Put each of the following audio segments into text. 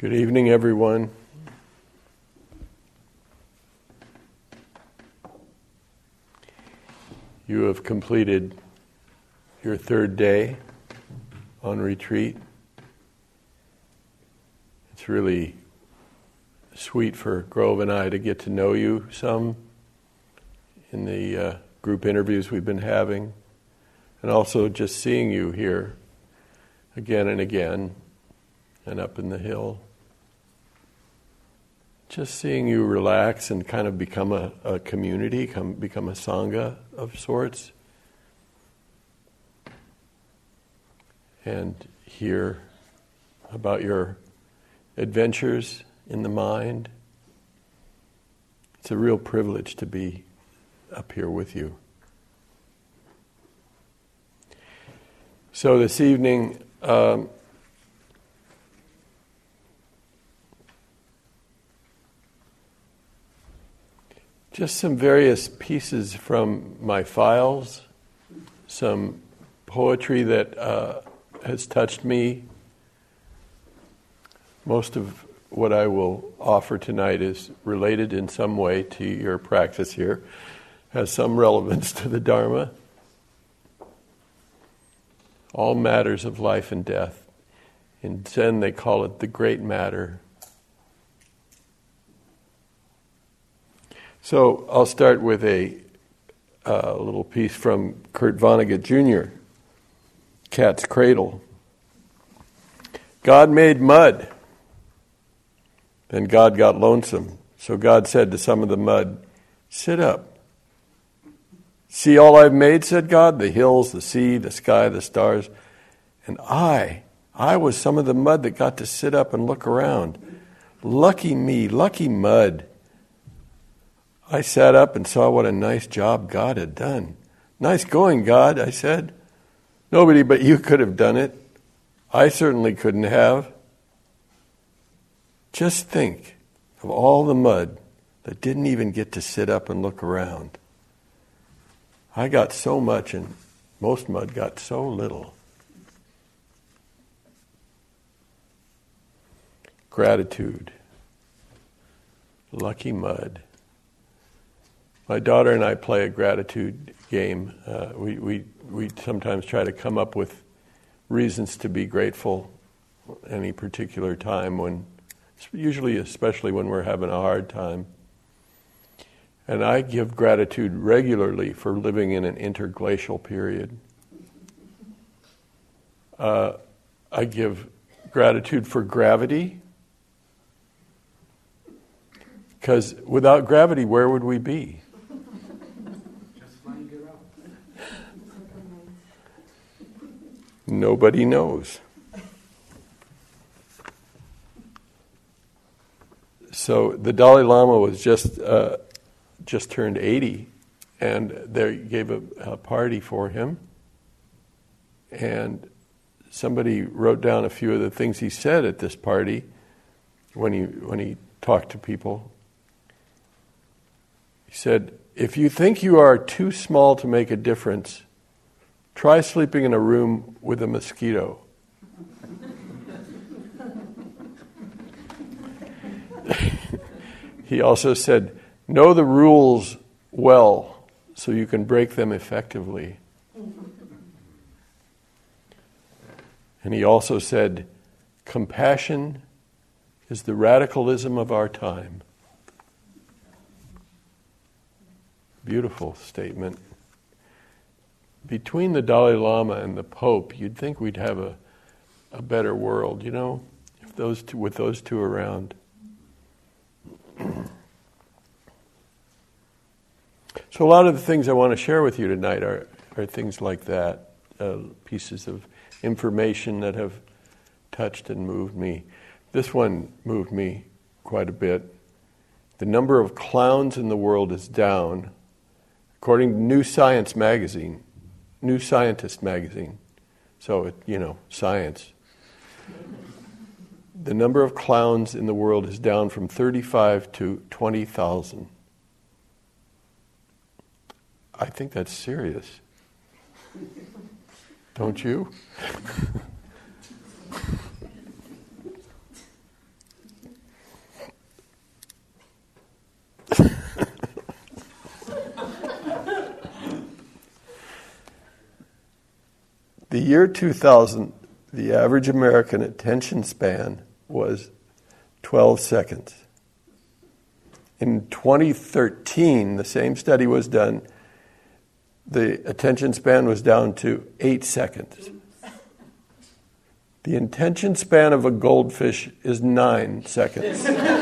Good evening, everyone. You have completed your third day on retreat. It's really sweet for Grove and I to get to know you some in the uh, group interviews we've been having, and also just seeing you here again and again and up in the hill. Just seeing you relax and kind of become a, a community, come, become a Sangha of sorts. And hear about your adventures in the mind. It's a real privilege to be up here with you. So, this evening, um, just some various pieces from my files, some poetry that uh, has touched me. Most of what I will offer tonight is related in some way to your practice here, has some relevance to the Dharma. All matters of life and death. In Zen, they call it the great matter. So I'll start with a uh, little piece from Kurt Vonnegut Jr., Cat's Cradle. God made mud. Then God got lonesome. So God said to some of the mud, Sit up. See all I've made, said God the hills, the sea, the sky, the stars. And I, I was some of the mud that got to sit up and look around. Lucky me, lucky mud. I sat up and saw what a nice job God had done. Nice going, God, I said. Nobody but you could have done it. I certainly couldn't have. Just think of all the mud that didn't even get to sit up and look around. I got so much, and most mud got so little. Gratitude. Lucky mud. My daughter and I play a gratitude game. Uh, we, we, we sometimes try to come up with reasons to be grateful any particular time when usually, especially when we're having a hard time. And I give gratitude regularly for living in an interglacial period. Uh, I give gratitude for gravity, because without gravity, where would we be? Nobody knows. So the Dalai Lama was just uh, just turned 80, and they gave a, a party for him. And somebody wrote down a few of the things he said at this party when he when he talked to people. He said, "If you think you are too small to make a difference, try sleeping in a room with a mosquito." he also said, Know the rules well so you can break them effectively. And he also said, Compassion is the radicalism of our time. Beautiful statement. Between the Dalai Lama and the Pope, you'd think we'd have a, a better world, you know, if those two, with those two around. So, a lot of the things I want to share with you tonight are, are things like that uh, pieces of information that have touched and moved me. This one moved me quite a bit. The number of clowns in the world is down, according to New Science magazine, New Scientist magazine. So, it, you know, science. The number of clowns in the world is down from 35 to 20,000. I think that's serious. Don't you? the year 2000, the average American attention span was 12 seconds. In 2013, the same study was done. The attention span was down to eight seconds. The attention span of a goldfish is nine seconds.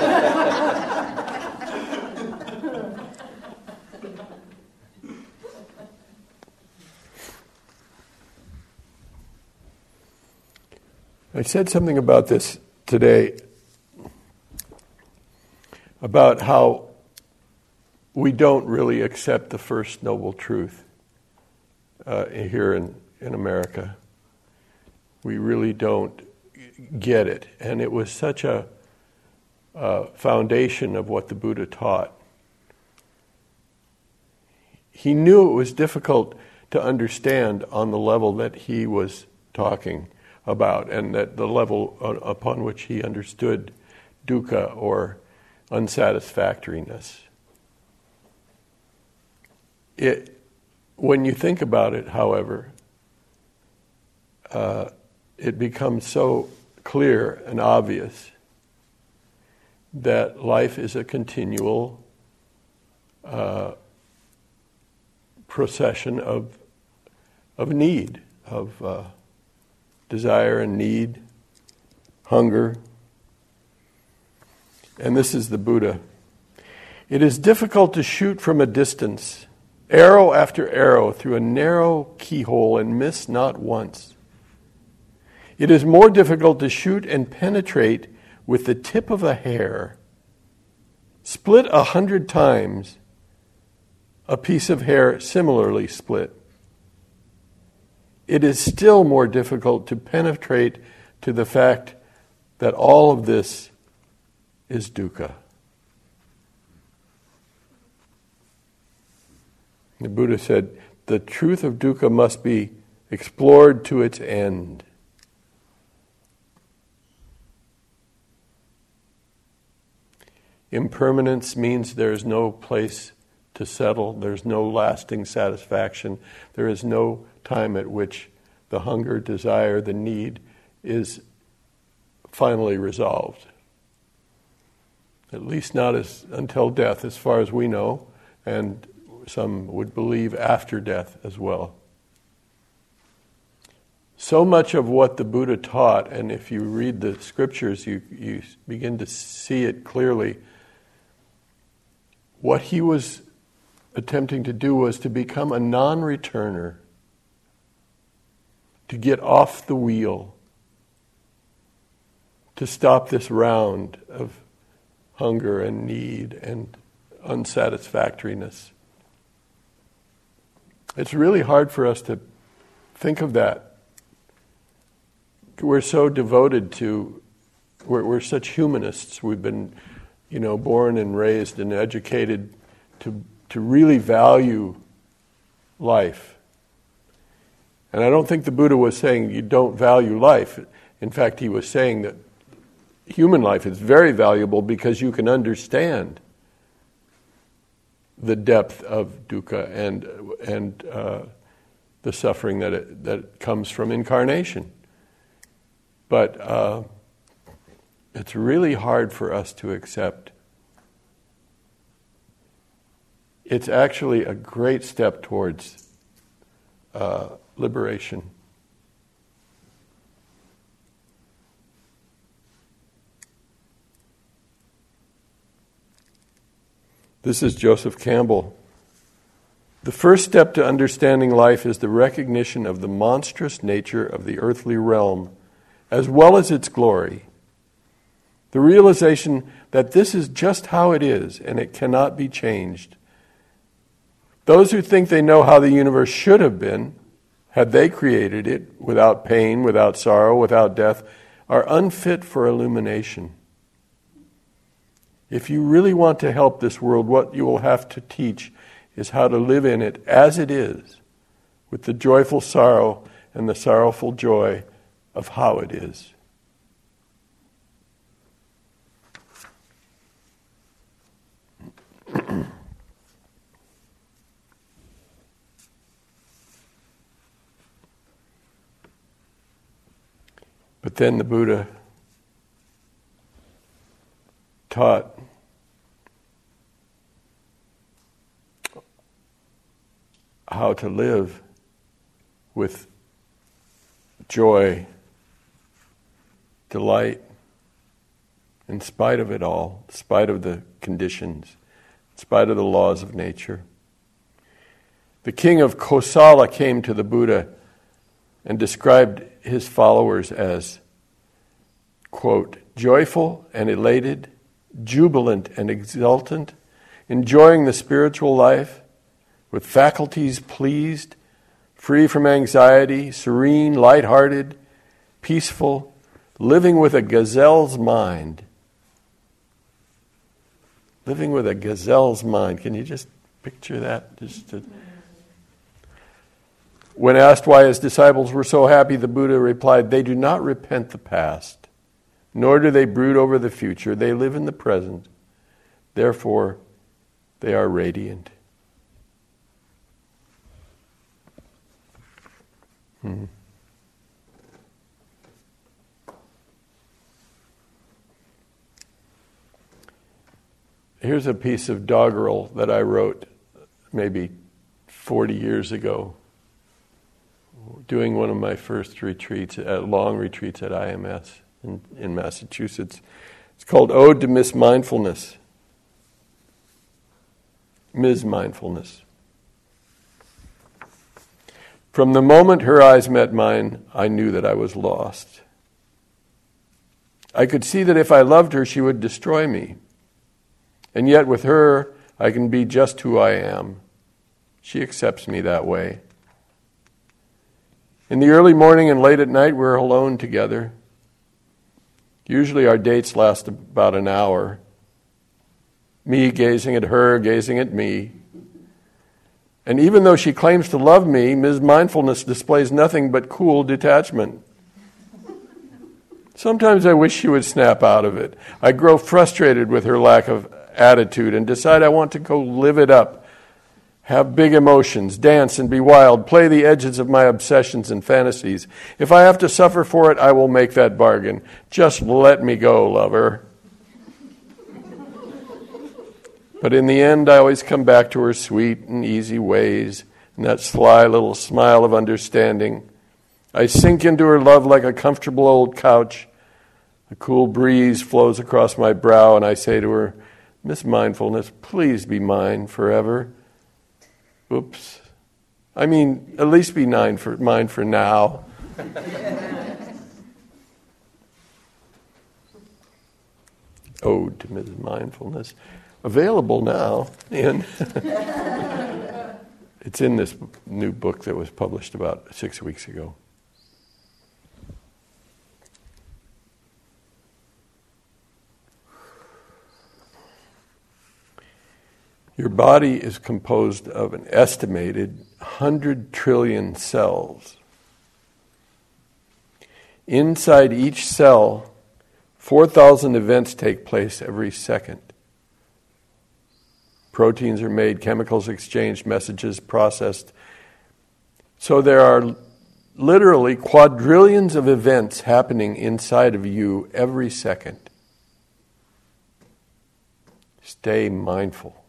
I said something about this today about how we don't really accept the first noble truth uh, here in, in America. We really don't get it. And it was such a, a foundation of what the Buddha taught. He knew it was difficult to understand on the level that he was talking about and that the level upon which he understood dukkha or unsatisfactoriness. It, when you think about it, however, uh, it becomes so clear and obvious that life is a continual uh, procession of, of need, of uh, desire and need, hunger. And this is the Buddha. It is difficult to shoot from a distance, arrow after arrow, through a narrow keyhole and miss not once. It is more difficult to shoot and penetrate with the tip of a hair. Split a hundred times, a piece of hair similarly split it is still more difficult to penetrate to the fact that all of this is dukkha. The Buddha said, the truth of dukkha must be explored to its end. Impermanence means there is no place to settle, there's no lasting satisfaction, there is no time at which the hunger, desire, the need is finally resolved. At least not as, until death, as far as we know, and some would believe after death as well. So much of what the Buddha taught, and if you read the scriptures, you, you begin to see it clearly. What he was attempting to do was to become a non returner to get off the wheel, to stop this round of hunger and need and unsatisfactoriness. It's really hard for us to think of that. We're so devoted to, we're, we're such humanists. We've been, you know, born and raised and educated to, to really value life and I don't think the Buddha was saying you don't value life. In fact, he was saying that human life is very valuable because you can understand the depth of dukkha and, and uh, the suffering that, it, that comes from incarnation. But uh, it's really hard for us to accept. It's actually a great step towards. Uh, liberation. This is Joseph Campbell. The first step to understanding life is the recognition of the monstrous nature of the earthly realm, as well as its glory. The realization that this is just how it is and it cannot be changed. Those who think they know how the universe should have been had they created it without pain, without sorrow, without death, are unfit for illumination. If you really want to help this world, what you will have to teach is how to live in it as it is, with the joyful sorrow and the sorrowful joy of how it is. But then the Buddha taught how to live with joy, delight, in spite of it all, in spite of the conditions, in spite of the laws of nature. The king of Kosala came to the Buddha and described his followers as, quote, joyful and elated, jubilant and exultant, enjoying the spiritual life, with faculties pleased, free from anxiety, serene, light-hearted, peaceful, living with a gazelle's mind. Living with a gazelle's mind. Can you just picture that? Just to... When asked why his disciples were so happy, the Buddha replied, They do not repent the past, nor do they brood over the future. They live in the present. Therefore, they are radiant. Hmm. Here's a piece of doggerel that I wrote maybe 40 years ago, doing one of my first retreats, at long retreats at IMS in, in Massachusetts. It's called Ode to Miss Mindfulness. Ms. Mindfulness. From the moment her eyes met mine, I knew that I was lost. I could see that if I loved her, she would destroy me. And yet, with her, I can be just who I am. She accepts me that way. In the early morning and late at night, we're alone together. Usually, our dates last about an hour. Me gazing at her, gazing at me, and even though she claims to love me, Ms. Mindfulness displays nothing but cool detachment. Sometimes I wish she would snap out of it. I grow frustrated with her lack of attitude and decide I want to go live it up. Have big emotions, dance and be wild, play the edges of my obsessions and fantasies. If I have to suffer for it, I will make that bargain. Just let me go, lover. But in the end, I always come back to her sweet and easy ways and that sly little smile of understanding. I sink into her love like a comfortable old couch. A cool breeze flows across my brow, and I say to her, Miss Mindfulness, please be mine forever. Oops. I mean, at least be nine for, mine for now. Ode to Miss Mindfulness available now in it's in this new book that was published about six weeks ago your body is composed of an estimated 100 trillion cells inside each cell 4000 events take place every second Proteins are made, chemicals exchanged, messages processed. So there are literally quadrillions of events happening inside of you every second. Stay mindful.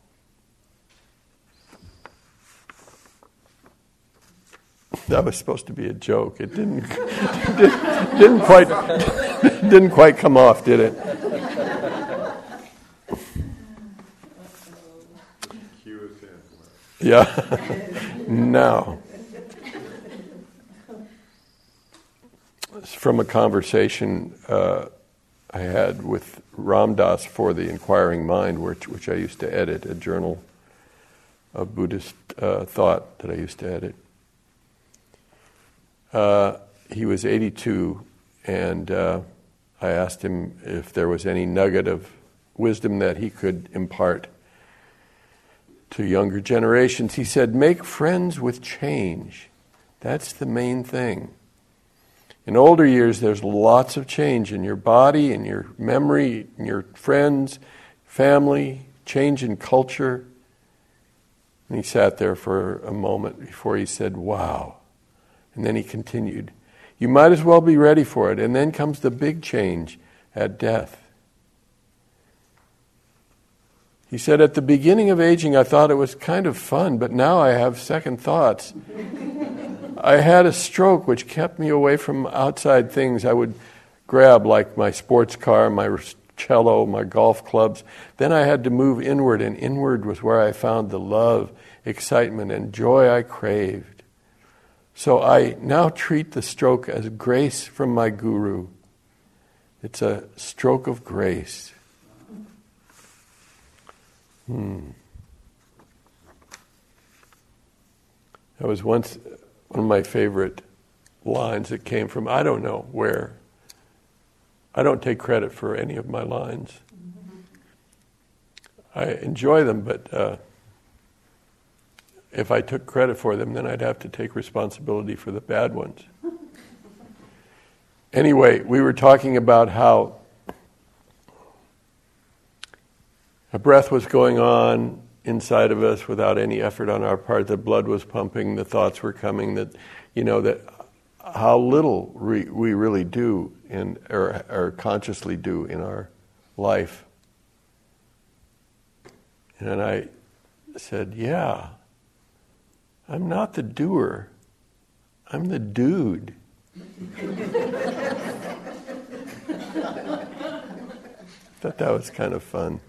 That was supposed to be a joke. It didn't, didn't, didn't quite didn't quite come off, did it? Yeah. now. It's from a conversation uh, I had with Ram Dass for the Inquiring Mind, which, which I used to edit, a journal of Buddhist uh, thought that I used to edit. Uh, he was 82, and uh, I asked him if there was any nugget of wisdom that he could impart to younger generations, he said, make friends with change. That's the main thing. In older years, there's lots of change in your body, in your memory, in your friends, family, change in culture. And he sat there for a moment before he said, Wow. And then he continued, You might as well be ready for it. And then comes the big change at death. He said, At the beginning of aging, I thought it was kind of fun, but now I have second thoughts. I had a stroke which kept me away from outside things I would grab, like my sports car, my cello, my golf clubs. Then I had to move inward, and inward was where I found the love, excitement, and joy I craved. So I now treat the stroke as grace from my guru. It's a stroke of grace. Hmm. That was once one of my favorite lines that came from I don't know where. I don't take credit for any of my lines. I enjoy them, but uh, if I took credit for them, then I'd have to take responsibility for the bad ones. Anyway, we were talking about how A breath was going on inside of us without any effort on our part. The blood was pumping, the thoughts were coming. That you know that how little we, we really do in or, or consciously do in our life. And I said, "Yeah, I'm not the doer. I'm the dude." Thought that was kind of fun.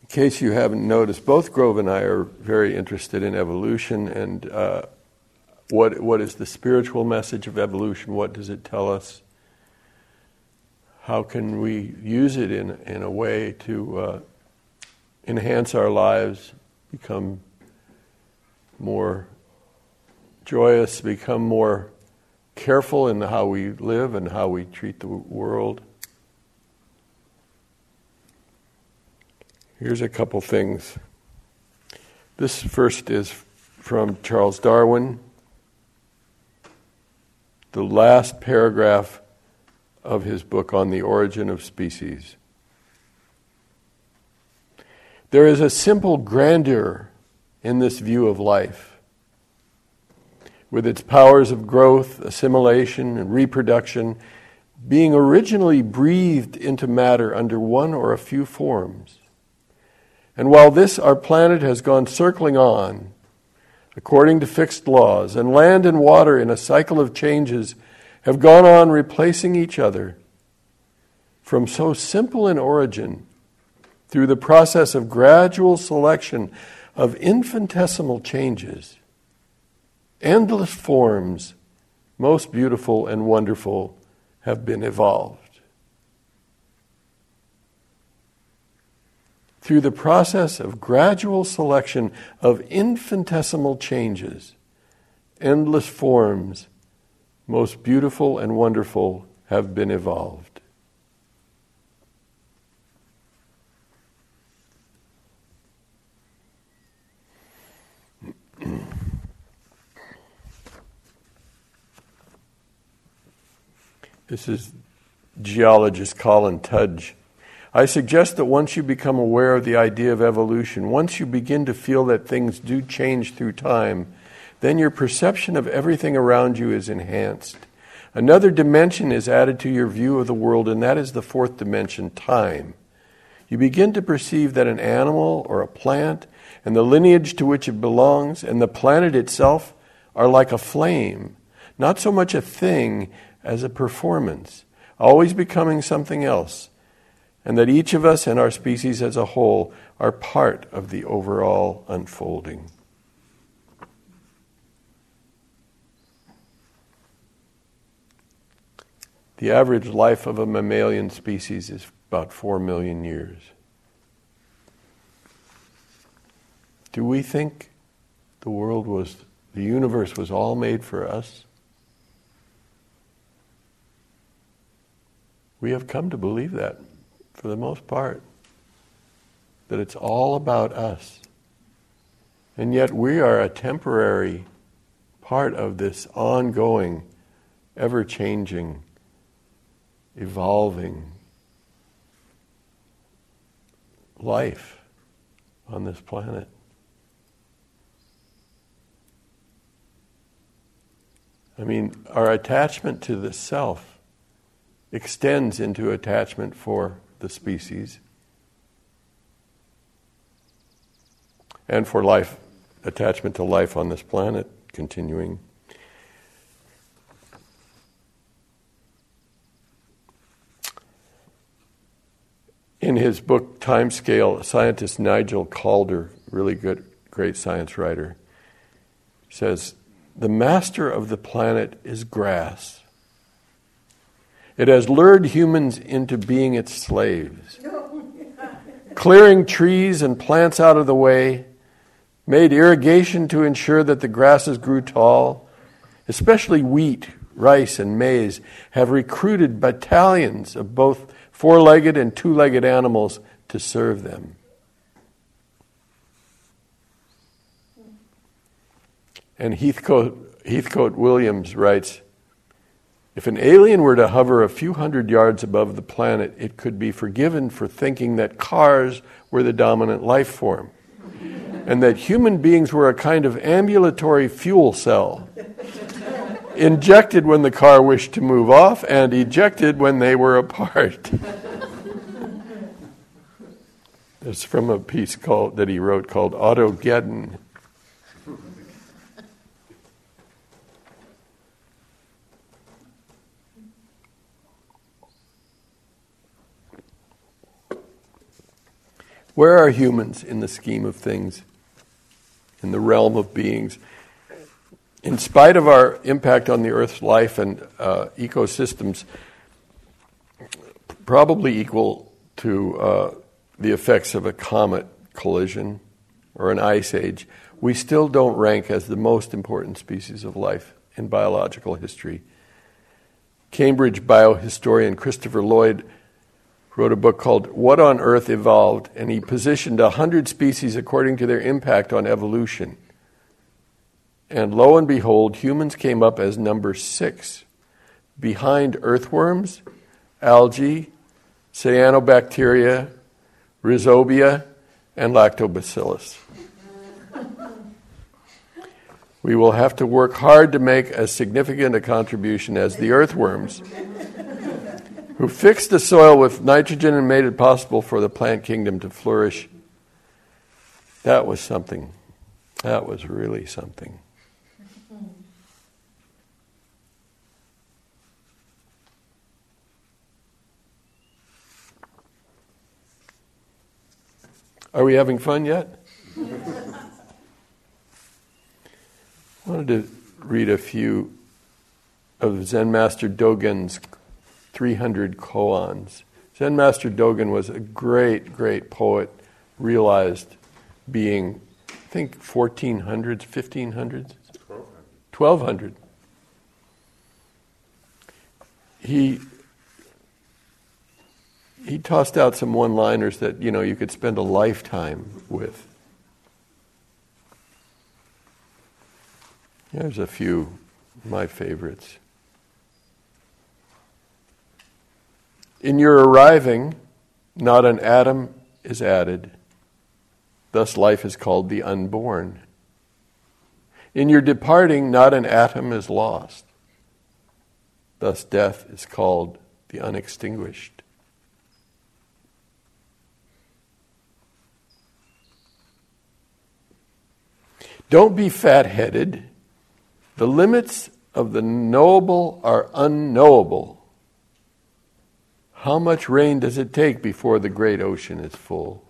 In case you haven't noticed, both Grove and I are very interested in evolution and uh, what what is the spiritual message of evolution? What does it tell us? How can we use it in in a way to uh, enhance our lives, become more joyous, become more careful in how we live and how we treat the world? Here's a couple things. This first is from Charles Darwin, the last paragraph of his book on the origin of species. There is a simple grandeur in this view of life. With its powers of growth, assimilation, and reproduction, being originally breathed into matter under one or a few forms, and while this, our planet, has gone circling on, according to fixed laws, and land and water in a cycle of changes have gone on replacing each other, from so simple an origin, through the process of gradual selection of infinitesimal changes, endless forms, most beautiful and wonderful, have been evolved. through the process of gradual selection of infinitesimal changes, endless forms, most beautiful and wonderful, have been evolved. this is geologist Colin Tudge I suggest that once you become aware of the idea of evolution, once you begin to feel that things do change through time, then your perception of everything around you is enhanced. Another dimension is added to your view of the world, and that is the fourth dimension time. You begin to perceive that an animal or a plant and the lineage to which it belongs and the planet itself are like a flame, not so much a thing as a performance, always becoming something else and that each of us and our species as a whole are part of the overall unfolding. The average life of a mammalian species is about four million years. Do we think the world was, the universe was all made for us? We have come to believe that for the most part, that it's all about us. And yet we are a temporary part of this ongoing, ever changing, evolving life on this planet. I mean, our attachment to the self extends into attachment for the species and for life, attachment to life on this planet continuing. In his book Timescale, scientist Nigel Calder, really good, great science writer, says the master of the planet is grass. It has lured humans into being its slaves, clearing trees and plants out of the way, made irrigation to ensure that the grasses grew tall, especially wheat, rice, and maize, have recruited battalions of both four legged and two legged animals to serve them. And Heathcote, Heathcote Williams writes If an alien were to hover a few hundred yards above the planet, it could be forgiven for thinking that cars were the dominant life form and that human beings were a kind of ambulatory fuel cell injected when the car wished to move off and ejected when they were apart. it's from a piece called that he wrote called Autogeddon. Where are humans in the scheme of things, in the realm of beings? In spite of our impact on the Earth's life and uh, ecosystems, probably equal to uh, the effects of a comet collision or an ice age, we still don't rank as the most important species of life in biological history. Cambridge biohistorian Christopher Lloyd wrote a book called What on Earth Evolved, and he positioned 100 species according to their impact on evolution. And lo and behold, humans came up as number six, behind earthworms, algae, cyanobacteria, rhizobia, and lactobacillus. we will have to work hard to make as significant a contribution as the earthworms, who fixed the soil with nitrogen and made it possible for the plant kingdom to flourish. That was something. That was really something. Are we having fun yet? I wanted to read a few of Zen Master Dogen's 300 koans. Zen Master Dogen was a great, great poet, realized being, I think, 1400s, 1500s? 1200. He he tossed out some one-liners that you know you could spend a lifetime with. Here's a few my favorites. In your arriving, not an atom is added. Thus, life is called the unborn. In your departing, not an atom is lost. Thus, death is called the unextinguished. Don't be fat headed. The limits of the knowable are unknowable. How much rain does it take before the great ocean is full?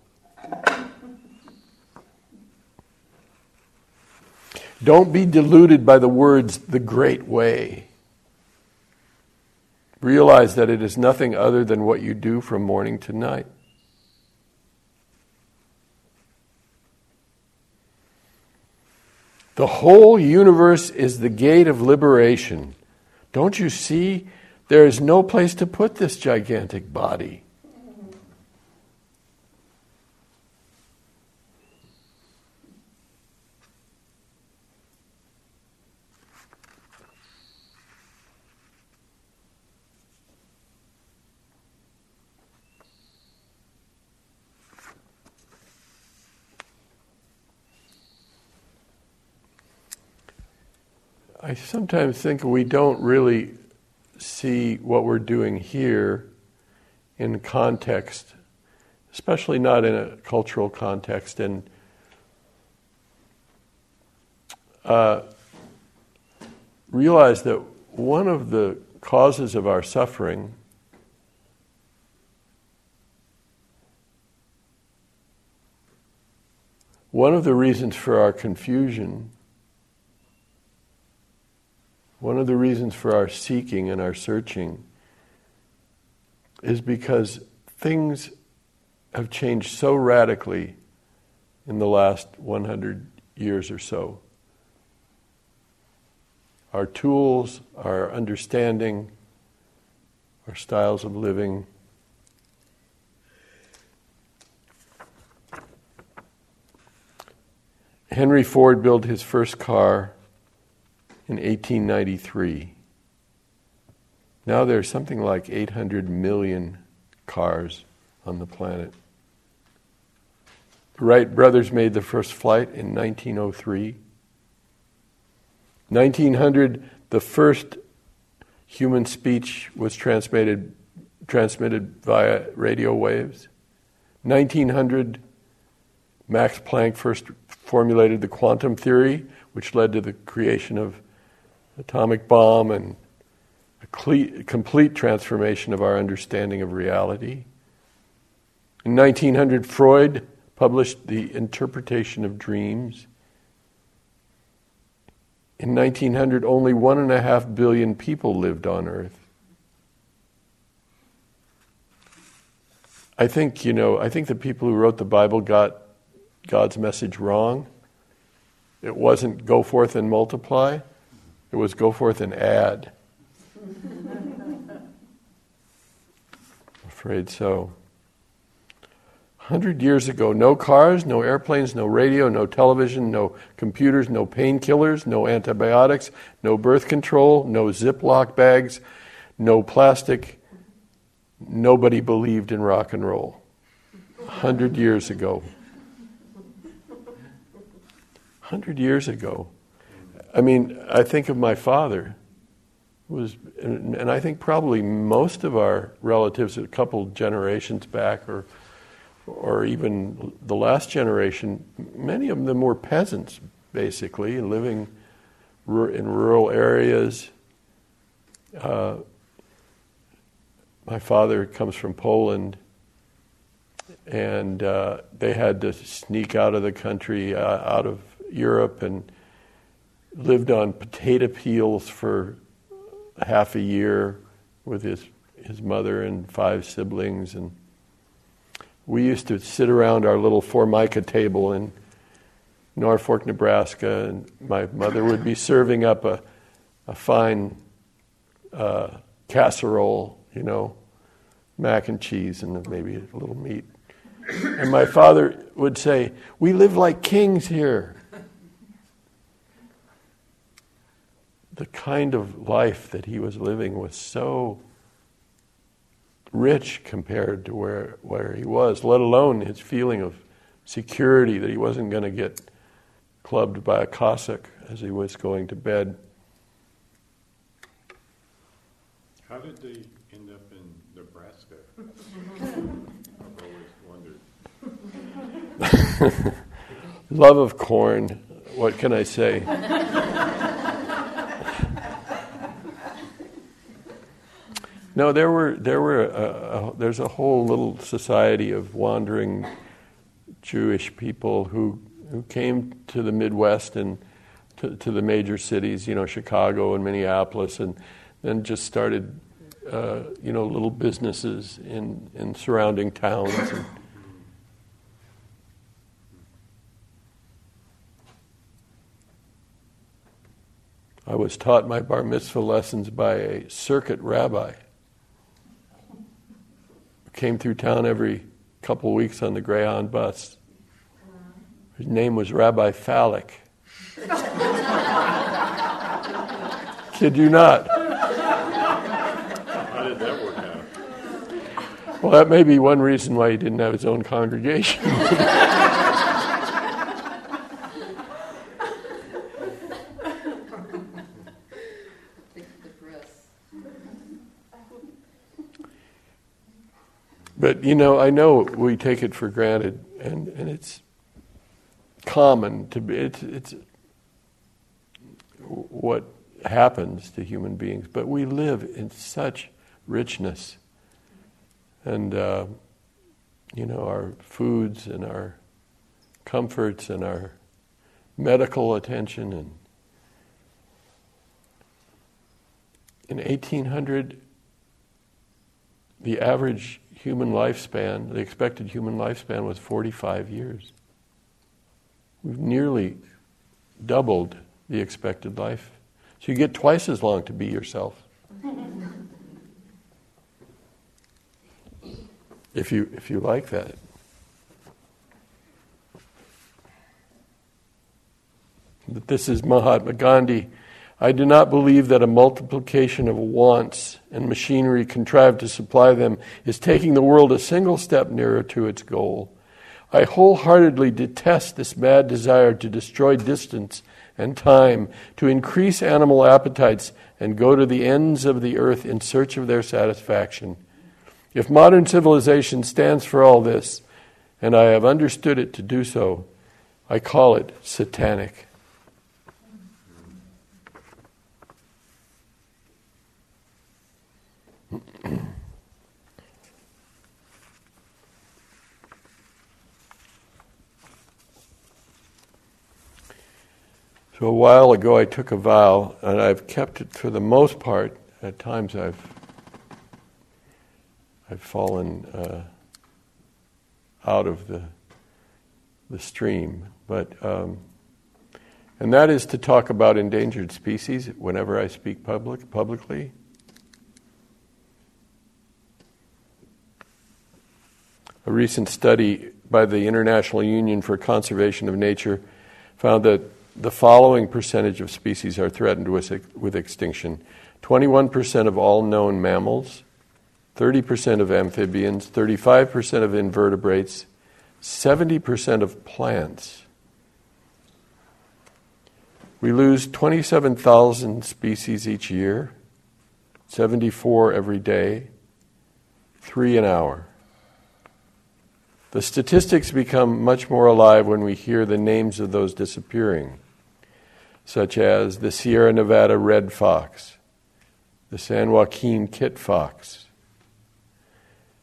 Don't be deluded by the words, the great way. Realize that it is nothing other than what you do from morning to night. The whole universe is the gate of liberation. Don't you see? There is no place to put this gigantic body. I sometimes think we don't really see what we're doing here in context, especially not in a cultural context. And uh, realize that one of the causes of our suffering one of the reasons for our confusion one of the reasons for our seeking and our searching is because things have changed so radically in the last 100 years or so. Our tools, our understanding, our styles of living. Henry Ford built his first car in 1893. Now there's something like 800 million cars on the planet. The Wright brothers made the first flight in 1903. 1900, the first human speech was transmitted, transmitted via radio waves. 1900, Max Planck first formulated the quantum theory, which led to the creation of atomic bomb and a complete transformation of our understanding of reality. In 1900, Freud published The Interpretation of Dreams. In 1900, only one and a half billion people lived on Earth. I think, you know, I think the people who wrote the Bible got God's message wrong. It wasn't go forth and multiply. It was go forth and add. Afraid so. Hundred years ago, no cars, no airplanes, no radio, no television, no computers, no painkillers, no antibiotics, no birth control, no Ziploc bags, no plastic. Nobody believed in rock and roll. Hundred years ago. Hundred years ago. I mean, I think of my father, was, and, and, I think probably most of our relatives, a couple generations back, or or even the last generation, many of them were peasants, basically, living in rural areas. Uh, my father comes from Poland, and uh, they had to sneak out of the country, uh, out of Europe, and lived on potato peels for half a year with his his mother and five siblings and we used to sit around our little formica table in Norfolk, Nebraska, and my mother would be serving up a, a fine uh, casserole, you know, mac and cheese and maybe a little meat. And my father would say, We live like kings here. The kind of life that he was living was so rich compared to where, where he was, let alone his feeling of security that he wasn't going to get clubbed by a Cossack as he was going to bed. How did they end up in Nebraska? I've always wondered. Love of corn. What can I say? No, there were there were a, a, there's a whole little society of wandering Jewish people who who came to the Midwest and to, to the major cities, you know, Chicago and Minneapolis, and then just started, uh, you know, little businesses in in surrounding towns. And, I was taught my bar mitzvah lessons by a circuit rabbi came through town every couple of weeks on the Greyhound bus. His name was Rabbi Falik. Kid you not. How did that work out? Well, that may be one reason why he didn't have his own congregation. But you know, I know we take it for granted, and, and it's common to be. It's, it's what happens to human beings, but we live in such richness, and uh, you know our foods and our comforts and our medical attention and in 1800 the average human lifespan the expected human lifespan was 45 years. We've nearly doubled the expected life. So you get twice as long to be yourself. If you if you like that. But this is Mahatma Gandhi. I do not believe that a multiplication of wants and machinery contrived to supply them is taking the world a single step nearer to its goal. I wholeheartedly detest this mad desire to destroy distance and time, to increase animal appetites, and go to the ends of the earth in search of their satisfaction. If modern civilization stands for all this, and I have understood it to do so, I call it satanic. So a while ago, I took a vow, and I've kept it for the most part. At times, I've I've fallen uh, out of the the stream, but um, and that is to talk about endangered species whenever I speak public publicly. A recent study by the International Union for Conservation of Nature found that the following percentage of species are threatened with, with extinction 21% of all known mammals, 30% of amphibians, 35% of invertebrates, 70% of plants. We lose 27,000 species each year, 74 every day, three an hour. The statistics become much more alive when we hear the names of those disappearing, such as the Sierra Nevada red fox, the San Joaquin kit fox,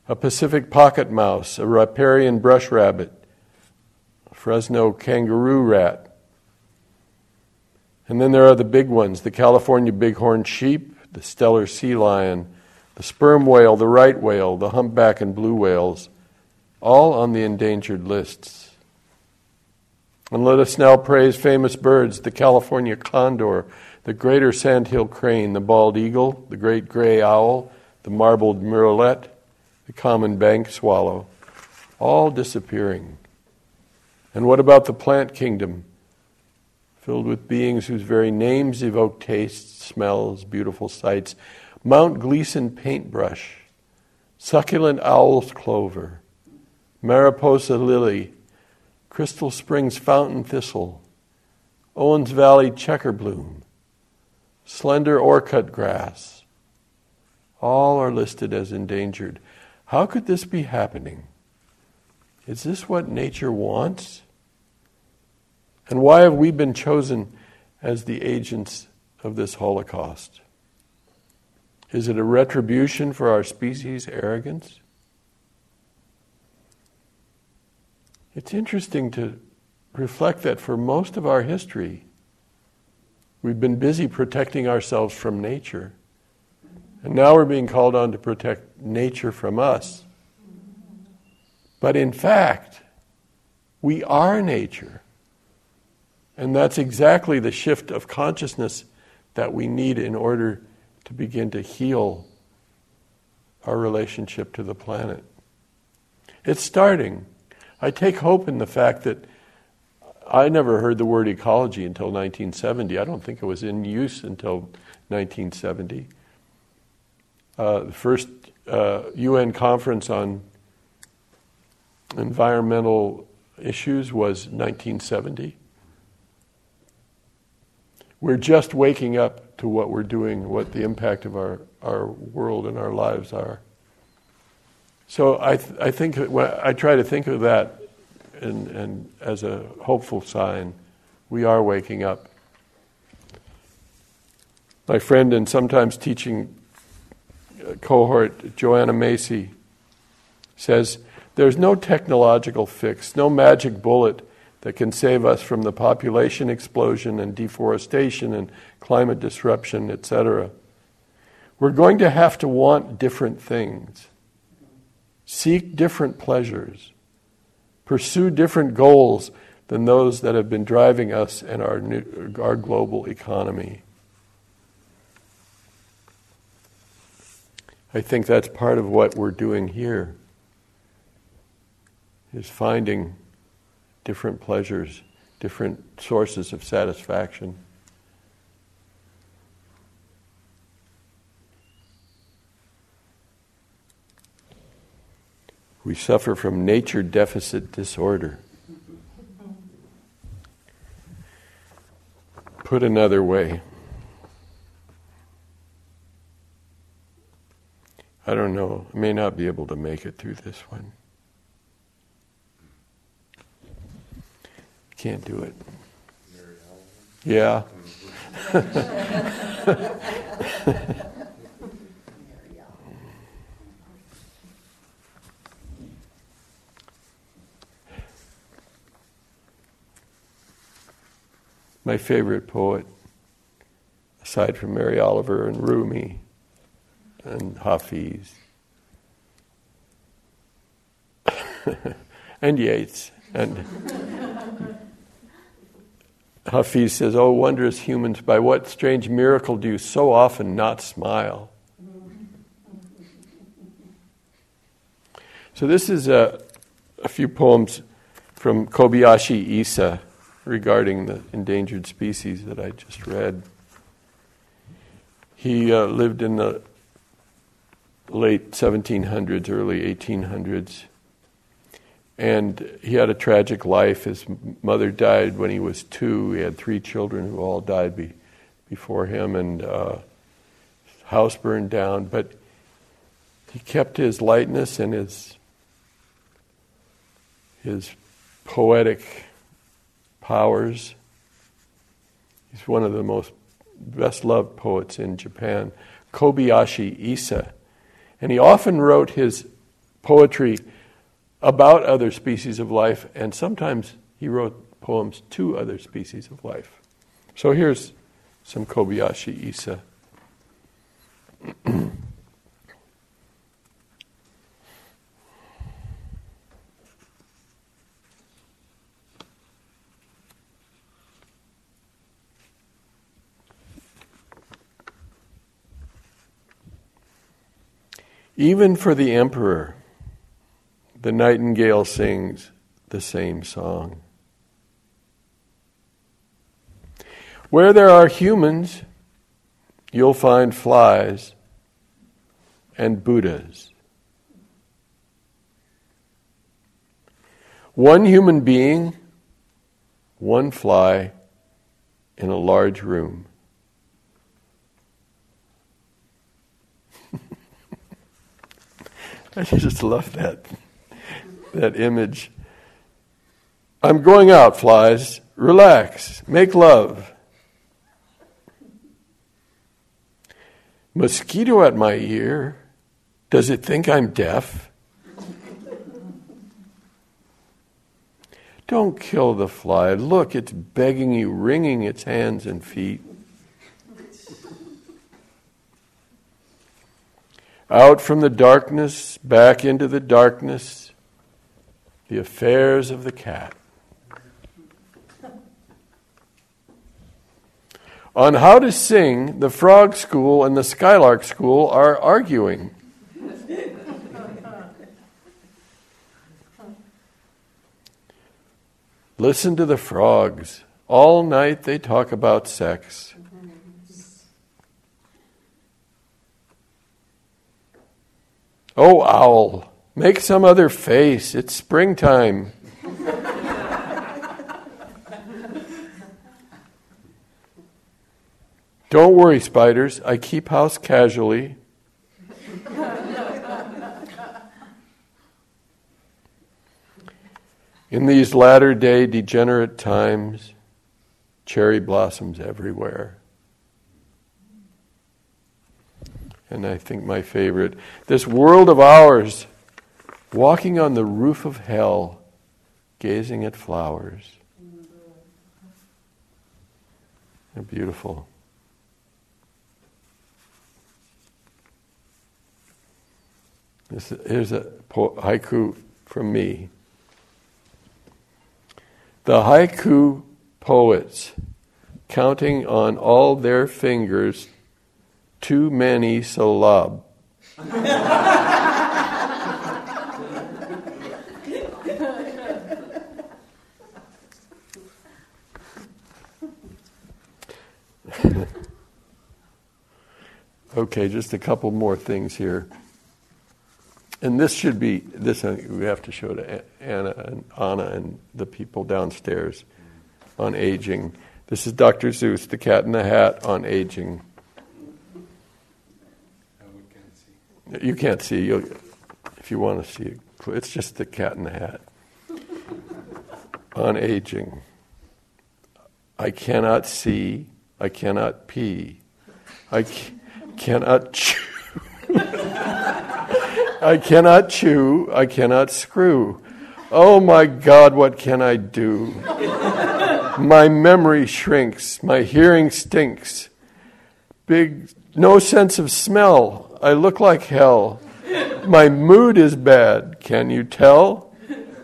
a Pacific pocket mouse, a riparian brush rabbit, a Fresno kangaroo rat. And then there are the big ones the California bighorn sheep, the Steller sea lion, the sperm whale, the right whale, the humpback and blue whales all on the endangered lists. And let us now praise famous birds the California condor, the greater sandhill crane, the bald eagle, the great gray owl, the marbled murrelet, the common bank swallow, all disappearing. And what about the plant kingdom, filled with beings whose very names evoke tastes, smells, beautiful sights? Mount Gleason paintbrush, succulent owl's clover, Mariposa lily, Crystal Springs fountain thistle, Owens Valley checker bloom, slender orchid grass, all are listed as endangered. How could this be happening? Is this what nature wants? And why have we been chosen as the agents of this Holocaust? Is it a retribution for our species' arrogance? It's interesting to reflect that for most of our history, we've been busy protecting ourselves from nature. And now we're being called on to protect nature from us. But in fact, we are nature. And that's exactly the shift of consciousness that we need in order to begin to heal our relationship to the planet. It's starting. I take hope in the fact that I never heard the word ecology until 1970. I don't think it was in use until 1970. Uh, the first uh, UN conference on environmental issues was 1970. We're just waking up to what we're doing, what the impact of our, our world and our lives are. So I, th- I think I try to think of that and, and as a hopeful sign. We are waking up. My friend and sometimes teaching uh, cohort, Joanna Macy, says there's no technological fix, no magic bullet that can save us from the population explosion and deforestation and climate disruption, etc. We're going to have to want different things, seek different pleasures, pursue different goals than those that have been driving us and our, new, our global economy. I think that's part of what we're doing here is finding different pleasures, different sources of satisfaction. We suffer from nature deficit disorder. Put another way, I don't know, I may not be able to make it through this one. Can't do it. Yeah. My favorite poet, aside from Mary Oliver and Rumi and Hafiz and Yeats and Hafiz says, Oh, wondrous humans, by what strange miracle do you so often not smile? So, this is a, a few poems from Kobayashi Isa regarding the endangered species that I just read. He uh, lived in the late 1700s, early 1800s. And he had a tragic life. His mother died when he was two. He had three children who all died be, before him, and uh, his house burned down. But he kept his lightness and his his poetic powers. He's one of the most best loved poets in Japan, Kobayashi Isa. And he often wrote his poetry about other species of life, and sometimes he wrote poems to other species of life. So here's some Kobayashi Isa. Even for the emperor, the nightingale sings the same song. Where there are humans, you'll find flies and Buddhas. One human being, one fly in a large room. I just love that that image. I'm going out, flies. Relax. Make love. Mosquito at my ear. Does it think I'm deaf? Don't kill the fly. Look, it's begging you, wringing its hands and feet. Out from the darkness, back into the darkness, the affairs of the cat. On how to sing, the Frog School and the Skylark School are arguing. Listen to the frogs. All night they talk about sex. Oh, owl, make some other face. It's springtime. Don't worry, spiders. I keep house casually. In these latter day degenerate times, cherry blossoms everywhere. And I think my favorite this world of ours, walking on the roof of hell, gazing at flowers. They're beautiful. This, here's a po- haiku from me. The haiku poets, counting on all their fingers too many syllab. okay, just a couple more things here. And this should be this. Uh, we have to show to Anna and Anna and the people downstairs on aging. This is Dr. Seuss, the Cat in the Hat on aging. You can't see. You'll, if you want to see it, it's just the Cat in the Hat on aging. I cannot see. I cannot pee. I c- cannot chew. I cannot chew, I cannot screw. Oh my God, what can I do? my memory shrinks, my hearing stinks. Big, no sense of smell. I look like hell. My mood is bad, can you tell?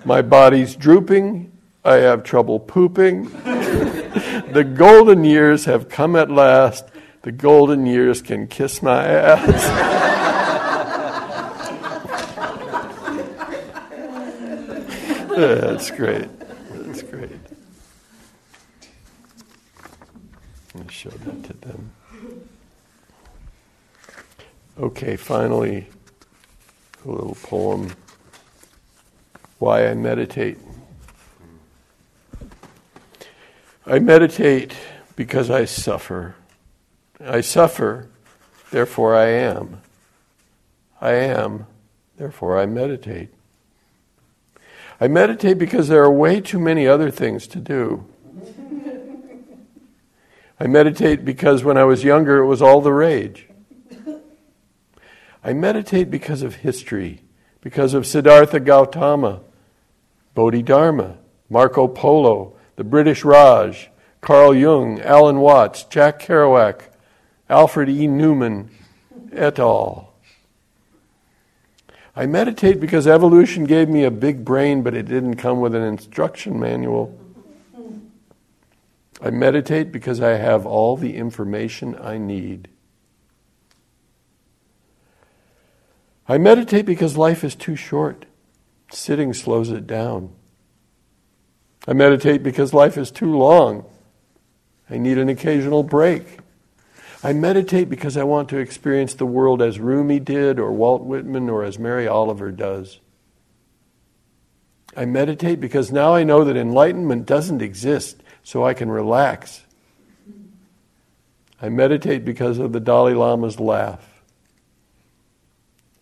My body's drooping, I have trouble pooping. the golden years have come at last. The golden years can kiss my ass. That's great. That's great. I show that to them. Okay, finally, a little poem. Why I meditate. I meditate because I suffer. I suffer, therefore I am. I am, therefore I meditate. I meditate because there are way too many other things to do. I meditate because when I was younger it was all the rage. I meditate because of history, because of Siddhartha Gautama, Bodhidharma, Marco Polo, the British Raj, Carl Jung, Alan Watts, Jack Kerouac, Alfred E. Neuman et al. I meditate because evolution gave me a big brain, but it didn't come with an instruction manual. I meditate because I have all the information I need. I meditate because life is too short. Sitting slows it down. I meditate because life is too long. I need an occasional break. I meditate because I want to experience the world as Rumi did, or Walt Whitman, or as Mary Oliver does. I meditate because now I know that enlightenment doesn't exist, so I can relax. I meditate because of the Dalai Lama's laugh.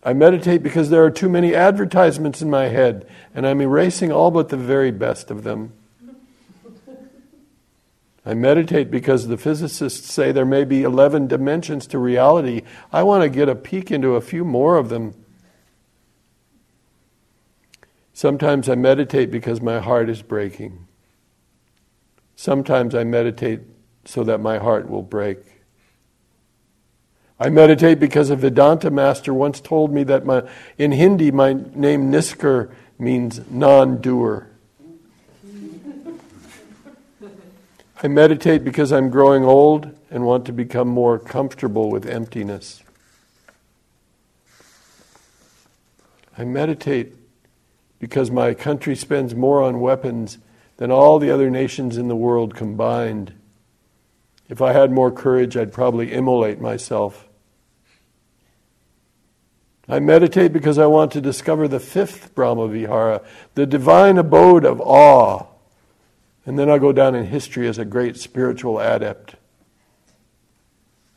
I meditate because there are too many advertisements in my head, and I'm erasing all but the very best of them. I meditate because the physicists say there may be 11 dimensions to reality. I want to get a peek into a few more of them. Sometimes I meditate because my heart is breaking. Sometimes I meditate so that my heart will break. I meditate because a Vedanta master once told me that my, in Hindi my name Nisker means non doer. I meditate because I'm growing old and want to become more comfortable with emptiness. I meditate because my country spends more on weapons than all the other nations in the world combined. If I had more courage, I'd probably immolate myself. I meditate because I want to discover the fifth Brahma Vihara, the divine abode of awe and then I'll go down in history as a great spiritual adept.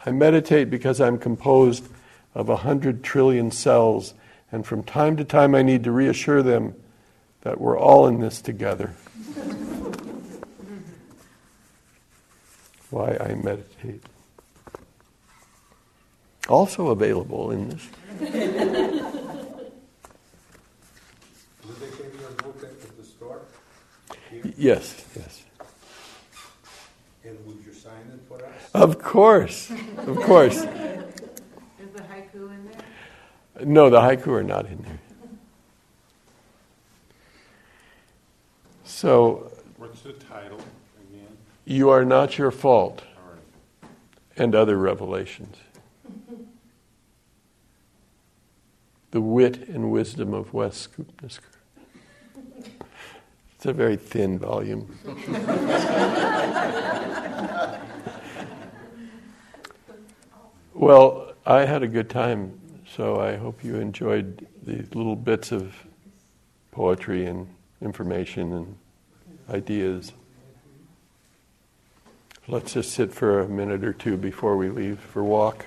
I meditate because I'm composed of a hundred trillion cells, and from time to time I need to reassure them that we're all in this together. Why I meditate. Also available in this. Did they give you a book at the store? Here? Yes, yes. And would you sign it for us? Of course, of course. Is the haiku in there? No, the haiku are not in there. So, What's the title? You are not your fault, and other revelations. The wit and wisdom of Wes Scoop Nisker. It's a very thin volume. well, I had a good time, so I hope you enjoyed these little bits of poetry and information and ideas. Let's just sit for a minute or two before we leave for walk.